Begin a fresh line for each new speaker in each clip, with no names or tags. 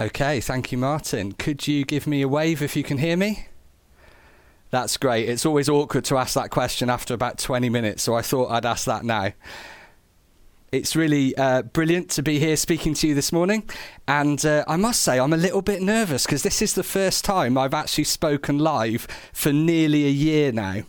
Okay, thank you, Martin. Could you give me a wave if you can hear me? That's great. It's always awkward to ask that question after about 20 minutes, so I thought I'd ask that now. It's really uh, brilliant to be here speaking to you this morning. And uh, I must say, I'm a little bit nervous because this is the first time I've actually spoken live for nearly a year now.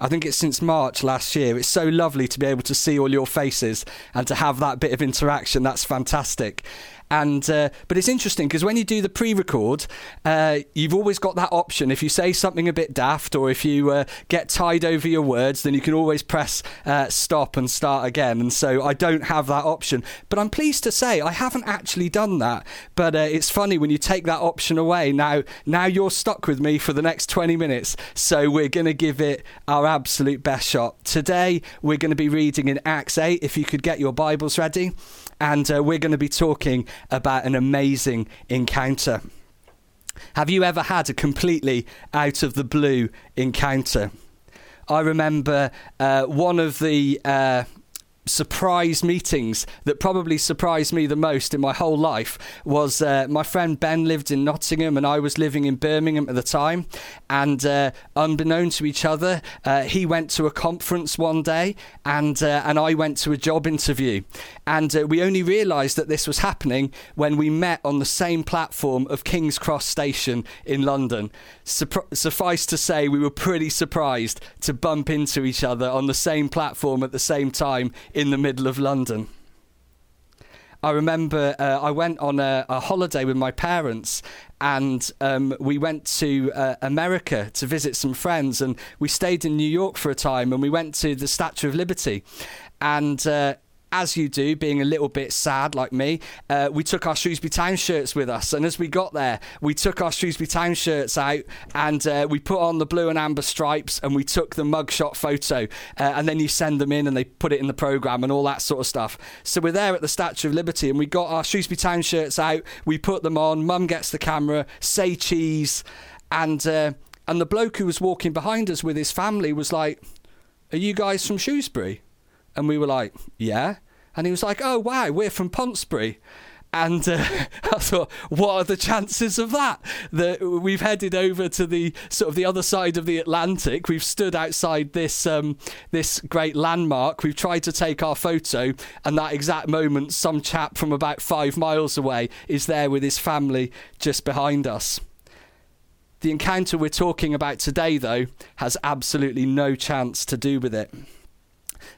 I think it's since March last year. It's so lovely to be able to see all your faces and to have that bit of interaction. That's fantastic. And uh, but it's interesting because when you do the pre-record, uh, you've always got that option. If you say something a bit daft or if you uh, get tied over your words, then you can always press uh, stop and start again. And so I don't have that option. But I'm pleased to say I haven't actually done that. But uh, it's funny when you take that option away. Now, now you're stuck with me for the next 20 minutes. So we're going to give it our absolute best shot. Today we're going to be reading in Acts 8. If you could get your Bibles ready and uh, we're going to be talking about an amazing encounter. Have you ever had a completely out of the blue encounter? I remember uh, one of the uh, surprise meetings that probably surprised me the most in my whole life was uh, my friend Ben lived in Nottingham and I was living in Birmingham at the time. And uh, unbeknown to each other, uh, he went to a conference one day and, uh, and I went to a job interview. And uh, we only realised that this was happening when we met on the same platform of King's Cross Station in London. suffice to say, we were pretty surprised to bump into each other on the same platform at the same time in the middle of London. I remember uh, I went on a, a, holiday with my parents and um, we went to uh, America to visit some friends and we stayed in New York for a time and we went to the Statue of Liberty. And uh, as you do, being a little bit sad like me, uh, we took our Shrewsbury Town shirts with us. And as we got there, we took our Shrewsbury Town shirts out and uh, we put on the blue and amber stripes and we took the mugshot photo. Uh, and then you send them in and they put it in the programme and all that sort of stuff. So we're there at the Statue of Liberty and we got our Shrewsbury Town shirts out. We put them on. Mum gets the camera, say cheese. And, uh, and the bloke who was walking behind us with his family was like, Are you guys from Shrewsbury? And we were like, yeah. And he was like, oh, wow, we're from Pontesbury. And uh, I thought, what are the chances of that? That we've headed over to the sort of the other side of the Atlantic. We've stood outside this um, this great landmark. We've tried to take our photo, and that exact moment, some chap from about five miles away is there with his family just behind us. The encounter we're talking about today, though, has absolutely no chance to do with it.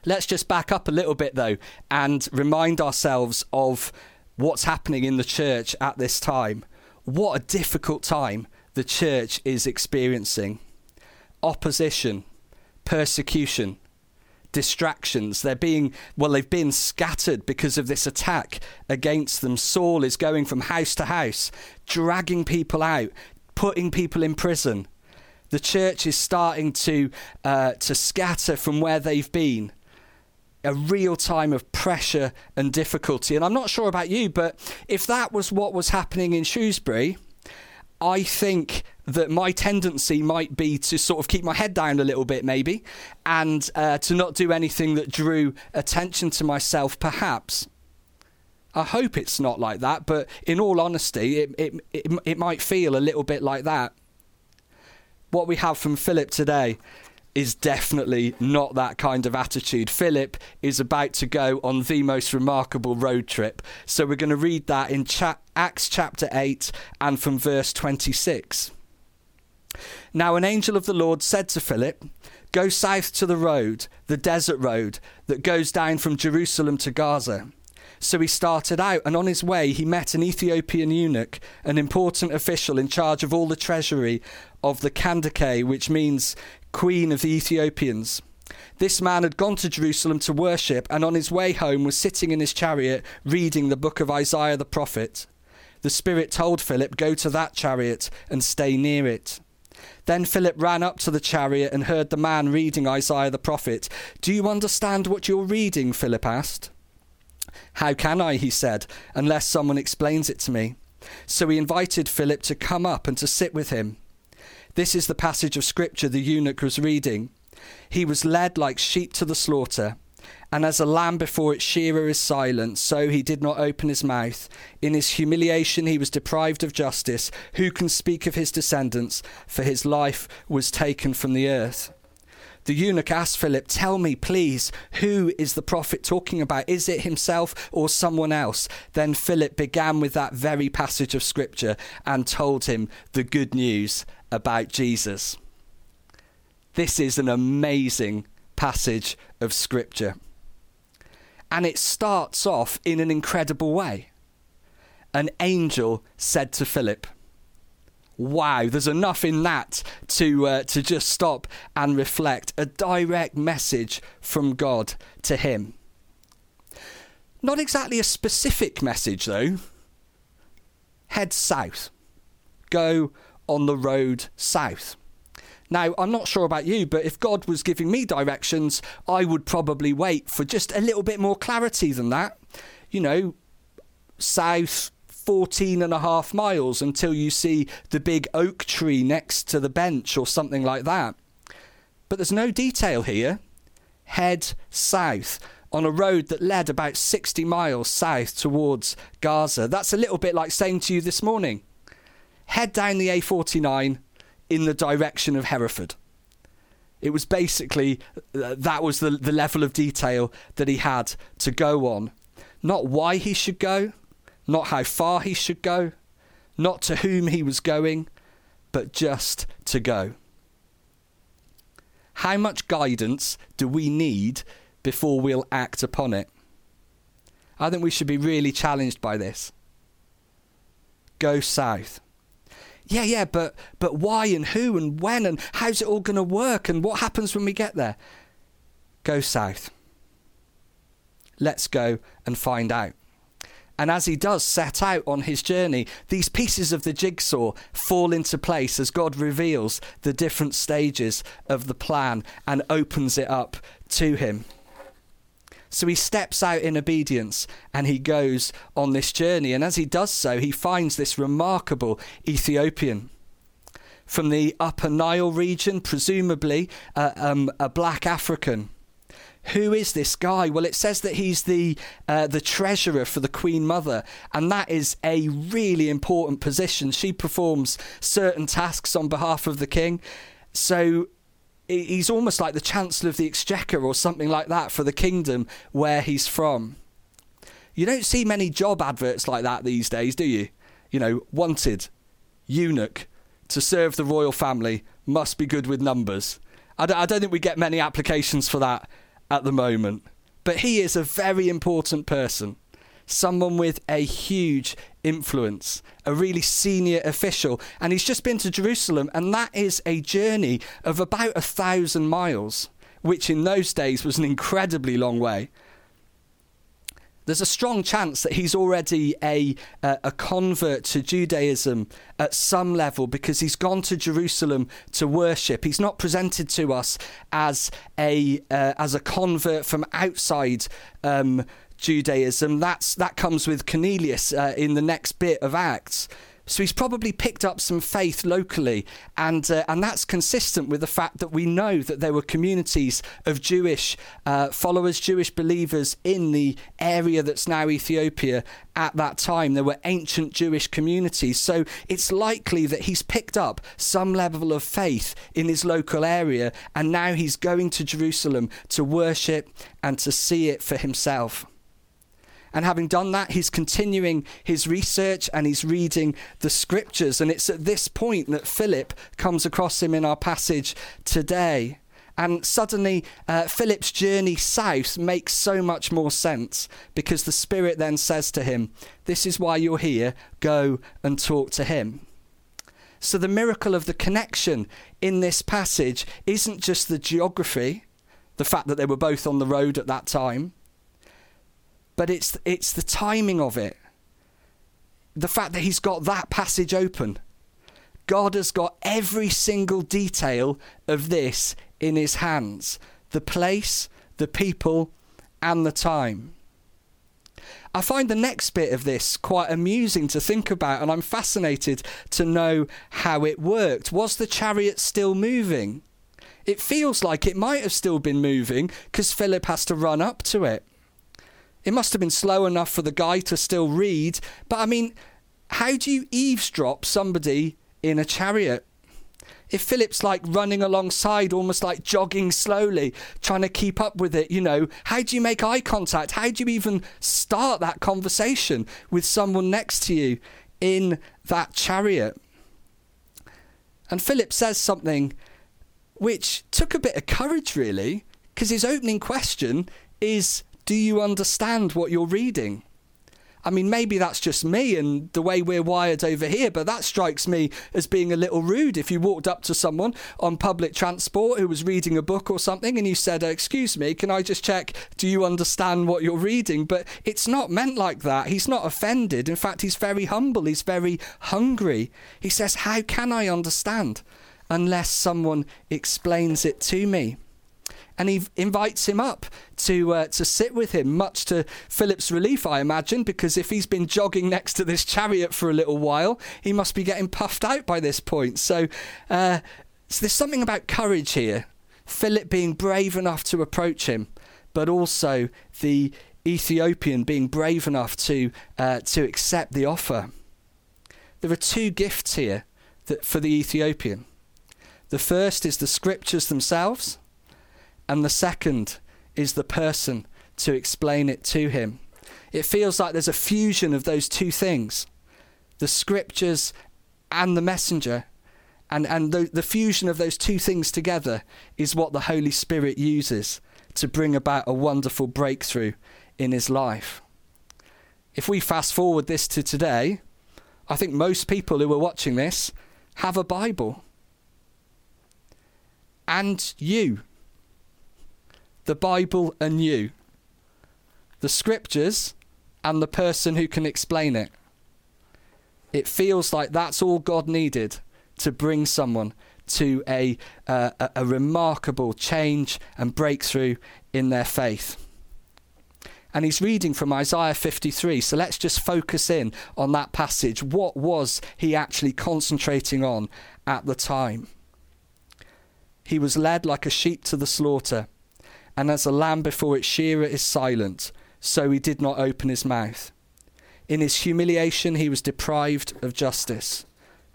Let's just back up a little bit, though, and remind ourselves of what's happening in the church at this time. What a difficult time the church is experiencing opposition, persecution, distractions. They're being, well, they've been scattered because of this attack against them. Saul is going from house to house, dragging people out, putting people in prison. The church is starting to, uh, to scatter from where they've been a real time of pressure and difficulty. And I'm not sure about you, but if that was what was happening in Shrewsbury, I think that my tendency might be to sort of keep my head down a little bit, maybe, and uh, to not do anything that drew attention to myself, perhaps. I hope it's not like that, but in all honesty, it, it, it, it might feel a little bit like that. What we have from Philip today is definitely not that kind of attitude. Philip is about to go on the most remarkable road trip. So we're going to read that in cha- Acts chapter 8 and from verse 26. Now, an angel of the Lord said to Philip, Go south to the road, the desert road that goes down from Jerusalem to Gaza. So he started out, and on his way, he met an Ethiopian eunuch, an important official in charge of all the treasury of the Kandake, which means queen of the Ethiopians. This man had gone to Jerusalem to worship, and on his way home was sitting in his chariot reading the book of Isaiah the prophet. The Spirit told Philip, Go to that chariot and stay near it. Then Philip ran up to the chariot and heard the man reading Isaiah the prophet. Do you understand what you're reading? Philip asked. How can I, he said, unless someone explains it to me? So he invited Philip to come up and to sit with him. This is the passage of scripture the eunuch was reading. He was led like sheep to the slaughter, And as a lamb before its shearer is silent, so he did not open his mouth. In his humiliation he was deprived of justice. Who can speak of his descendants? For his life was taken from the earth. The eunuch asked Philip, Tell me, please, who is the prophet talking about? Is it himself or someone else? Then Philip began with that very passage of scripture and told him the good news about Jesus. This is an amazing passage of scripture. And it starts off in an incredible way. An angel said to Philip, wow, there's enough in that to uh, to just stop and reflect. A direct message from God to him. Not exactly a specific message though. Head south. Go on the road south. Now, I'm not sure about you, but if God was giving me directions, I would probably wait for just a little bit more clarity than that. You know, south, 14 and a half miles until you see the big oak tree next to the bench or something like that. But there's no detail here. Head south on a road that led about 60 miles south towards Gaza. That's a little bit like saying to you this morning head down the A49 in the direction of Hereford. It was basically uh, that was the, the level of detail that he had to go on. Not why he should go, not how far he should go, not to whom he was going, but just to go. How much guidance do we need before we'll act upon it? I think we should be really challenged by this. Go south. Yeah, yeah, but but why and who and when and how's it all going to work and what happens when we get there? Go south. Let's go and find out. And as he does set out on his journey, these pieces of the jigsaw fall into place as God reveals the different stages of the plan and opens it up to him. So he steps out in obedience and he goes on this journey. And as he does so, he finds this remarkable Ethiopian from the Upper Nile region, presumably uh, um, a black African who is this guy? Well, it says that he's the uh, the treasurer for the Queen Mother, and that is a really important position. She performs certain tasks on behalf of the king, so he's almost like the Chancellor of the Exchequer or something like that for the kingdom where he's from. You don't see many job adverts like that these days, do you? You know, wanted, eunuch, to serve the royal family, must be good with numbers. I don't, I don't think we get many applications for that at the moment. But he is a very important person, someone with a huge influence, a really senior official. And he's just been to Jerusalem, and that is a journey of about a thousand miles, which in those days was an incredibly long way there's a strong chance that he's already a, a, a convert to Judaism at some level because he's gone to Jerusalem to worship. He's not presented to us as a uh, as a convert from outside. Um, Judaism. That's that comes with Cornelius uh, in the next bit of Acts. So he's probably picked up some faith locally, and uh, and that's consistent with the fact that we know that there were communities of Jewish uh, followers, Jewish believers in the area that's now Ethiopia at that time. There were ancient Jewish communities, so it's likely that he's picked up some level of faith in his local area, and now he's going to Jerusalem to worship and to see it for himself. And having done that, he's continuing his research and he's reading the scriptures. And it's at this point that Philip comes across him in our passage today. And suddenly, uh, Philip's journey south makes so much more sense because the Spirit then says to him, This is why you're here, go and talk to him. So, the miracle of the connection in this passage isn't just the geography, the fact that they were both on the road at that time, but it's it's the timing of it. The fact that he's got that passage open. God has got every single detail of this in his hands. The place, the people, and the time. I find the next bit of this quite amusing to think about, and I'm fascinated to know how it worked. Was the chariot still moving? It feels like it might have still been moving because Philip has to run up to it. It must have been slow enough for the guy to still read, but I mean, how do you eavesdrop somebody in a chariot? If Philip's like running alongside, almost like jogging slowly, trying to keep up with it, you know, how do you make eye contact? How do you even start that conversation with someone next to you in that chariot? And Philip says something which took a bit of courage, really, because his opening question is Do you understand what you're reading? I mean, maybe that's just me and the way we're wired over here, but that strikes me as being a little rude. If you walked up to someone on public transport who was reading a book or something and you said, oh, Excuse me, can I just check, do you understand what you're reading? But it's not meant like that. He's not offended. In fact, he's very humble, he's very hungry. He says, How can I understand unless someone explains it to me? And he invites him up to uh, to sit with him, much to Philip's relief, I imagine, because if he's been jogging next to this chariot for a little while, he must be getting puffed out by this point. So, uh, so there's something about courage here. Philip being brave enough to approach him, but also the Ethiopian being brave enough to uh, to accept the offer. There are two gifts here that, for the Ethiopian. The first is the scriptures themselves, and the second is the person to explain it to him. It feels like there's a fusion of those two things the scriptures and the messenger. And, and the, the fusion of those two things together is what the Holy Spirit uses to bring about a wonderful breakthrough in his life. If we fast forward this to today, I think most people who are watching this have a Bible. And you the Bible and you, the scriptures and the person who can explain it. It feels like that's all God needed to bring someone to a, uh, a, remarkable change and breakthrough in their faith. And he's reading from Isaiah 53. So let's just focus in on that passage. What was he actually concentrating on at the time? He was led like a sheep to the slaughter and as a lamb before its shearer is silent, so he did not open his mouth. In his humiliation, he was deprived of justice.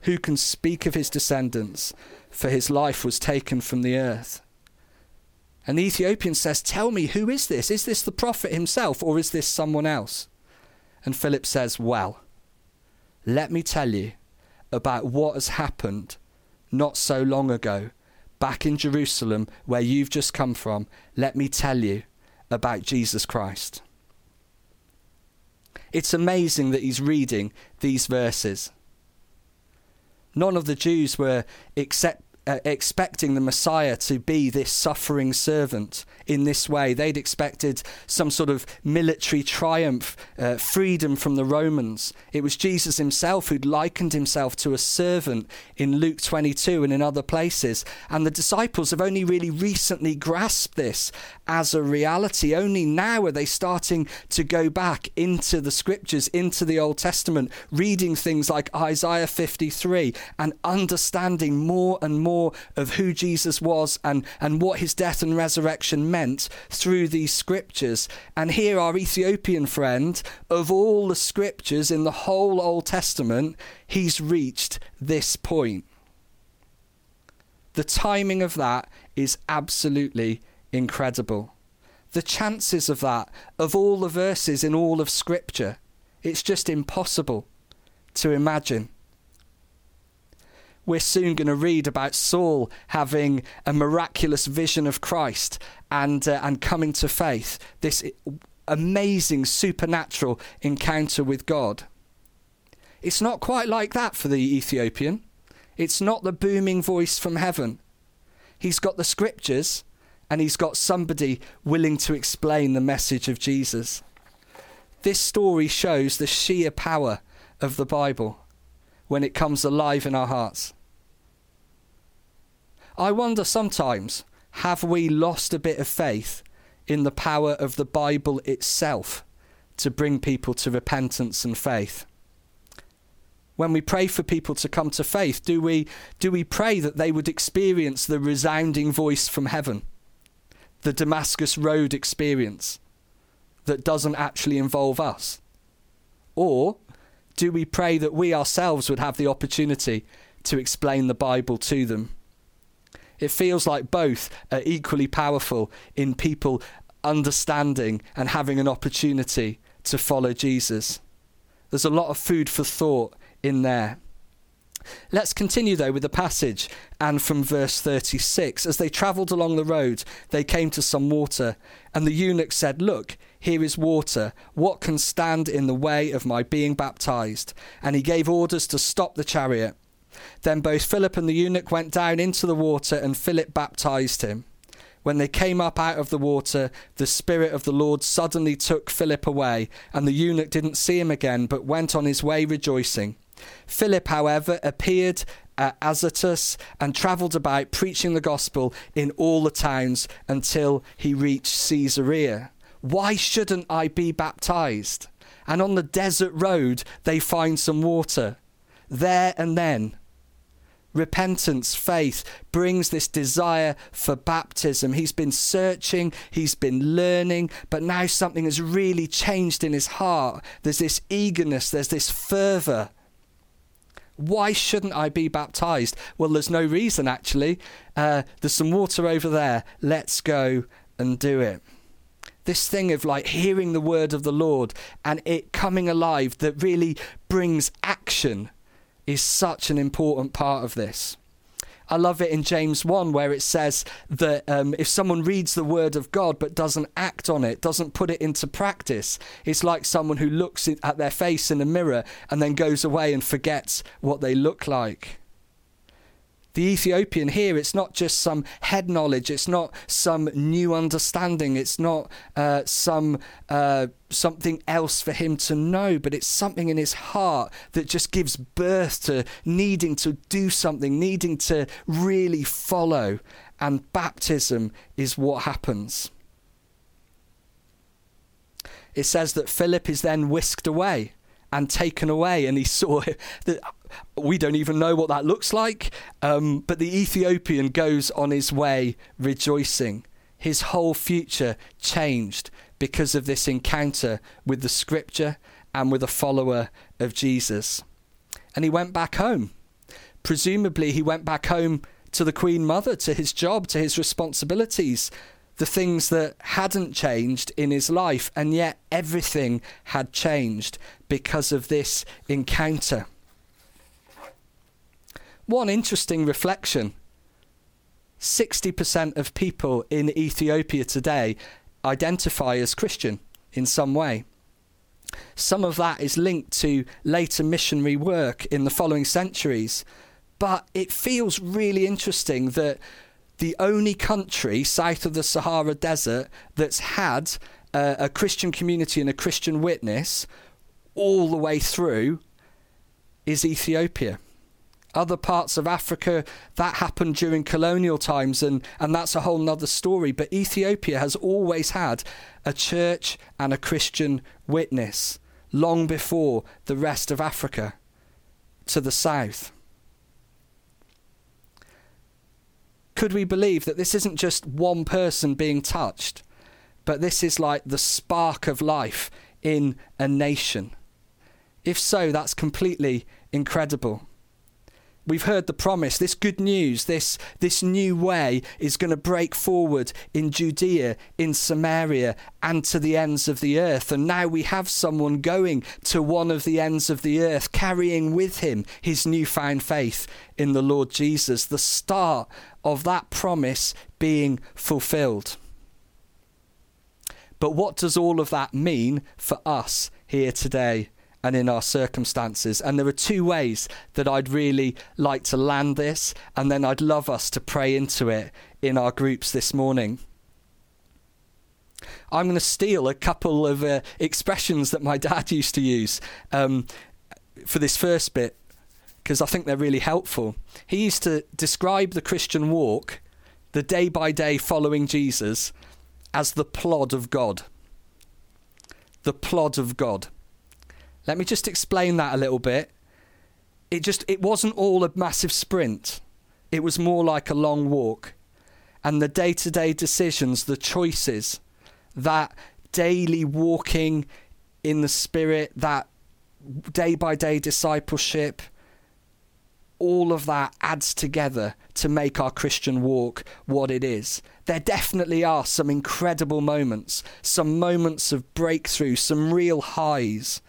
Who can speak of his descendants? For his life was taken from the earth. And the Ethiopian says, Tell me, who is this? Is this the prophet himself, or is this someone else? And Philip says, Well, let me tell you about what has happened not so long ago back in Jerusalem, where you've just come from, let me tell you about Jesus Christ. It's amazing that he's reading these verses. None of the Jews were accept, uh, expecting the Messiah to be this suffering servant in this way. They'd expected some sort of military triumph, uh, freedom from the Romans. It was Jesus himself who'd likened himself to a servant in Luke 22 and in other places. And the disciples have only really recently grasped this as a reality. Only now are they starting to go back into the scriptures, into the Old Testament, reading things like Isaiah 53 and understanding more and more of who Jesus was and, and what his death and resurrection meant through these scriptures. And here, our Ethiopian friend, of all the scriptures in the whole Old Testament, he's reached this point. The timing of that is absolutely incredible. The chances of that, of all the verses in all of Scripture, it's just impossible to imagine we're soon going to read about Saul having a miraculous vision of Christ and uh, and coming to faith. This amazing supernatural encounter with God. It's not quite like that for the Ethiopian. It's not the booming voice from heaven. He's got the scriptures and he's got somebody willing to explain the message of Jesus. This story shows the sheer power of the Bible when it comes alive in our hearts. I wonder sometimes have we lost a bit of faith in the power of the Bible itself to bring people to repentance and faith? When we pray for people to come to faith, do we, do we pray that they would experience the resounding voice from heaven? The Damascus Road experience that doesn't actually involve us? Or do we pray that we ourselves would have the opportunity to explain the Bible to them? It feels like both are equally powerful in people understanding and having an opportunity to follow Jesus. There's a lot of food for thought in there. Let's continue though with the passage and from verse 36. As they travelled along the road, they came to some water, and the eunuch said, Look, here is water. What can stand in the way of my being baptized? And he gave orders to stop the chariot. Then both Philip and the eunuch went down into the water, and Philip baptized him. When they came up out of the water, the Spirit of the Lord suddenly took Philip away, and the eunuch didn't see him again, but went on his way rejoicing. Philip, however, appeared at Azotus and travelled about preaching the gospel in all the towns until he reached Caesarea. Why shouldn't I be baptized? And on the desert road, they find some water. There and then, repentance, faith brings this desire for baptism. He's been searching, he's been learning, but now something has really changed in his heart. There's this eagerness, there's this fervour. Why shouldn't I be baptized? Well, there's no reason actually. Uh, there's some water over there. Let's go and do it this thing of like hearing the word of the Lord and it coming alive that really brings action is such an important part of this. I love it in James 1 where it says that um, if someone reads the word of God but doesn't act on it, doesn't put it into practice, it's like someone who looks at their face in a mirror and then goes away and forgets what they look like the Ethiopian here, it's not just some head knowledge, it's not some new understanding, it's not uh, some uh, something else for him to know, but it's something in his heart that just gives birth to needing to do something, needing to really follow. And baptism is what happens. It says that Philip is then whisked away and taken away, and he saw that we don't even know what that looks like. Um, but the Ethiopian goes on his way rejoicing. His whole future changed because of this encounter with the scripture and with a follower of Jesus. And he went back home. Presumably, he went back home to the Queen Mother, to his job, to his responsibilities, the things that hadn't changed in his life, and yet everything had changed because of this encounter. One interesting reflection 60% of people in Ethiopia today identify as Christian in some way. Some of that is linked to later missionary work in the following centuries, but it feels really interesting that the only country south of the Sahara Desert that's had uh, a Christian community and a Christian witness all the way through is Ethiopia other parts of Africa that happened during colonial times and, and that's a whole nother story. But Ethiopia has always had a church and a Christian witness long before the rest of Africa to the south. Could we believe that this isn't just one person being touched, but this is like the spark of life in a nation? If so, that's completely incredible we've heard the promise this good news this this new way is going to break forward in Judea in Samaria and to the ends of the earth. And now we have someone going to one of the ends of the earth carrying with him his newfound faith in the Lord Jesus the start of that promise being fulfilled. But what does all of that mean for us here today and in our circumstances. And there are two ways that I'd really like to land this, and then I'd love us to pray into it in our groups this morning. I'm going to steal a couple of uh, expressions that my dad used to use um, for this first bit because I think they're really helpful. He used to describe the Christian walk, the day by day following Jesus, as the plod of God. The plod of God. Let me just explain that a little bit. it just it wasn't all a massive sprint. It was more like a long walk. And the day-to-day decisions, the choices, that daily walking in the spirit, that day by day discipleship, all of that adds together to make our Christian walk what it is. There definitely are some incredible moments, some moments of breakthrough, some real highs.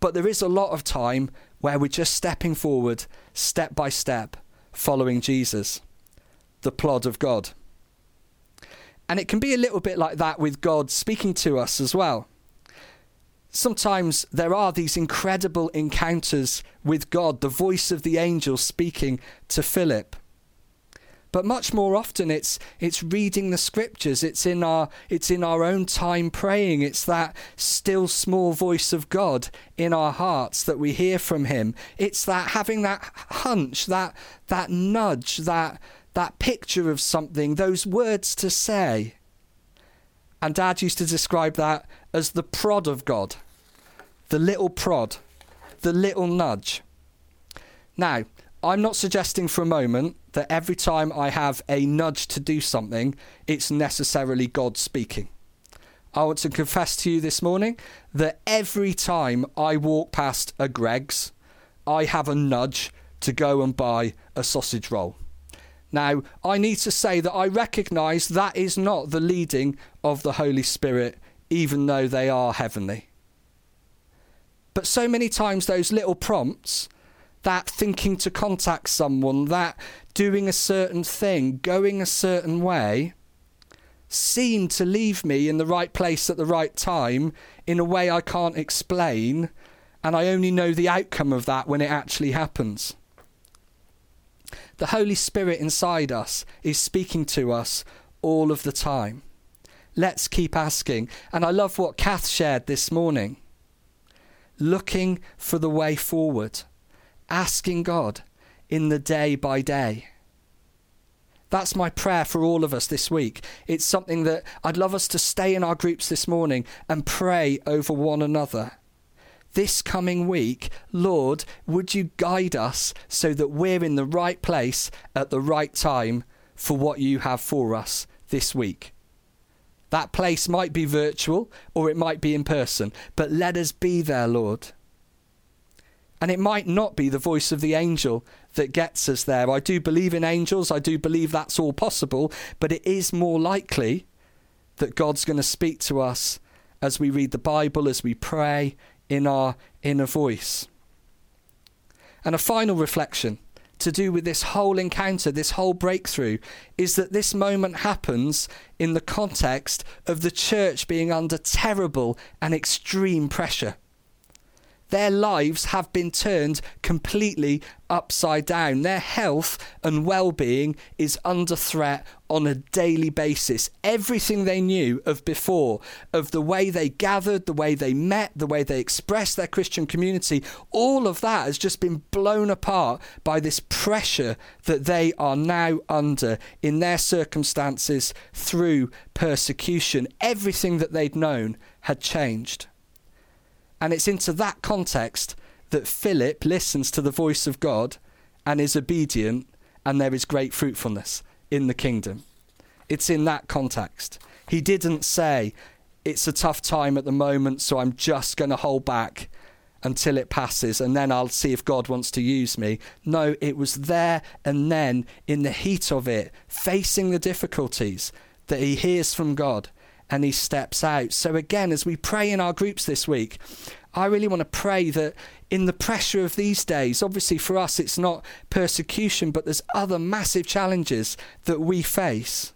But there is a lot of time where we're just stepping forward, step by step, following Jesus, the plod of God. And it can be a little bit like that with God speaking to us as well sometimes there are these incredible encounters with God, the voice of the angel speaking to Philip. But much more often it's it's reading the scriptures, it's in our it's in our own time praying, it's that still small voice of God in our hearts that we hear from him. It's that having that hunch, that that nudge, that that picture of something, those words to say. And Dad used to describe that as the prod of God, the little prod, the little nudge. Now, I'm not suggesting for a moment that every time I have a nudge to do something, it's necessarily God speaking. I want to confess to you this morning that every time I walk past a Greggs, I have a nudge to go and buy a sausage roll. Now, I need to say that I recognise that is not the leading of the Holy Spirit, even though they are heavenly. But so many times, those little prompts, that thinking to contact someone, that doing a certain thing, going a certain way, seemed to leave me in the right place at the right time in a way I can't explain, and I only know the outcome of that when it actually happens. The Holy Spirit inside us is speaking to us all of the time. Let's keep asking. And I love what Kath shared this morning. Looking for the way forward, asking God in the day by day. That's my prayer for all of us this week. It's something that I'd love us to stay in our groups this morning and pray over one another this coming week, Lord, would you guide us so that we're in the right place at the right time for what you have for us this week? That place might be virtual or it might be in person, but let us be there, Lord. And it might not be the voice of the angel that gets us there. I do believe in angels, I do believe that's all possible, but it is more likely that God's going to speak to us as we read the Bible, as we pray, in our inner voice. And a final reflection to do with this whole encounter, this whole breakthrough, is that this moment happens in the context of the church being under terrible and extreme pressure. Their lives have been turned completely upside down. Their health and well being is under threat on a daily basis. Everything they knew of before, of the way they gathered, the way they met, the way they expressed their Christian community, all of that has just been blown apart by this pressure that they are now under in their circumstances through persecution. Everything that they'd known had changed. And it's into that context that Philip listens to the voice of God and is obedient, and there is great fruitfulness in the kingdom. It's in that context. He didn't say, It's a tough time at the moment, so I'm just going to hold back until it passes and then I'll see if God wants to use me. No, it was there and then in the heat of it, facing the difficulties, that he hears from God and he steps out. So, again, as we pray in our groups this week, I really want to pray that in the pressure of these days, obviously for us it's not persecution, but there's other massive challenges that we face,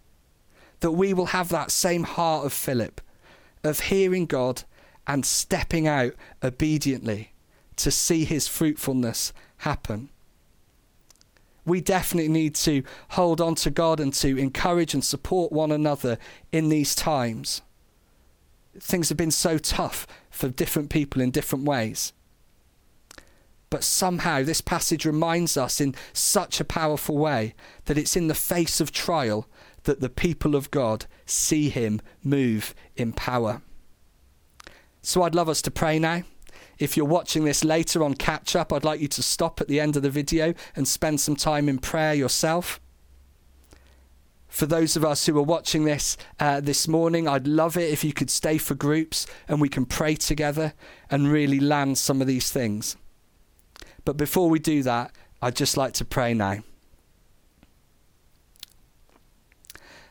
that we will have that same heart of Philip, of hearing God and stepping out obediently to see his fruitfulness happen we definitely need to hold on to God and to encourage and support one another in these times. Things have been so tough for different people in different ways. But somehow this passage reminds us in such a powerful way that it's in the face of trial that the people of God see him move in power. So I'd love us to pray now If you're watching this later on catch up, I'd like you to stop at the end of the video and spend some time in prayer yourself. For those of us who are watching this uh, this morning, I'd love it if you could stay for groups and we can pray together and really land some of these things. But before we do that, I'd just like to pray now.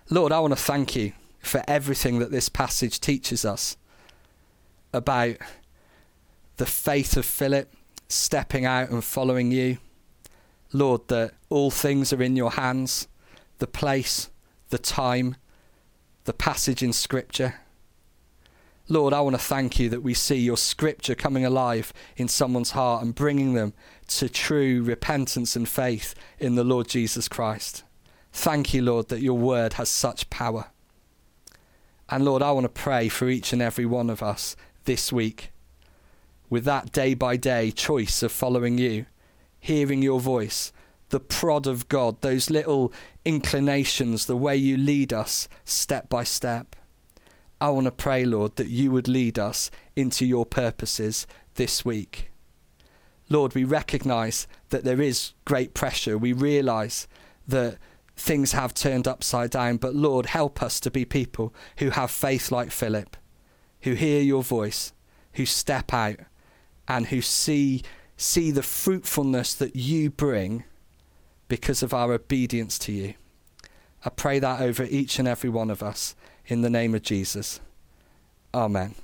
Lord, I want to thank you for everything that this passage teaches us about the faith of Philip stepping out and following you. Lord, that all things are in your hands the place, the time, the passage in Scripture. Lord, I want to thank you that we see your Scripture coming alive in someone's heart and bringing them to true repentance and faith in the Lord Jesus Christ. Thank you, Lord, that your word has such power. And Lord, I want to pray for each and every one of us this week with that day by day choice of following you, hearing your voice, the prod of God, those little inclinations, the way you lead us step by step. I want to pray, Lord, that you would lead us into your purposes this week. Lord, we recognize that there is great pressure. We realize that things have turned upside down. But Lord, help us to be people who have faith like Philip, who hear your voice, who step out, and who see, see the fruitfulness that you bring because of our obedience to you. I pray that over each and every one of us in the name of Jesus. Amen.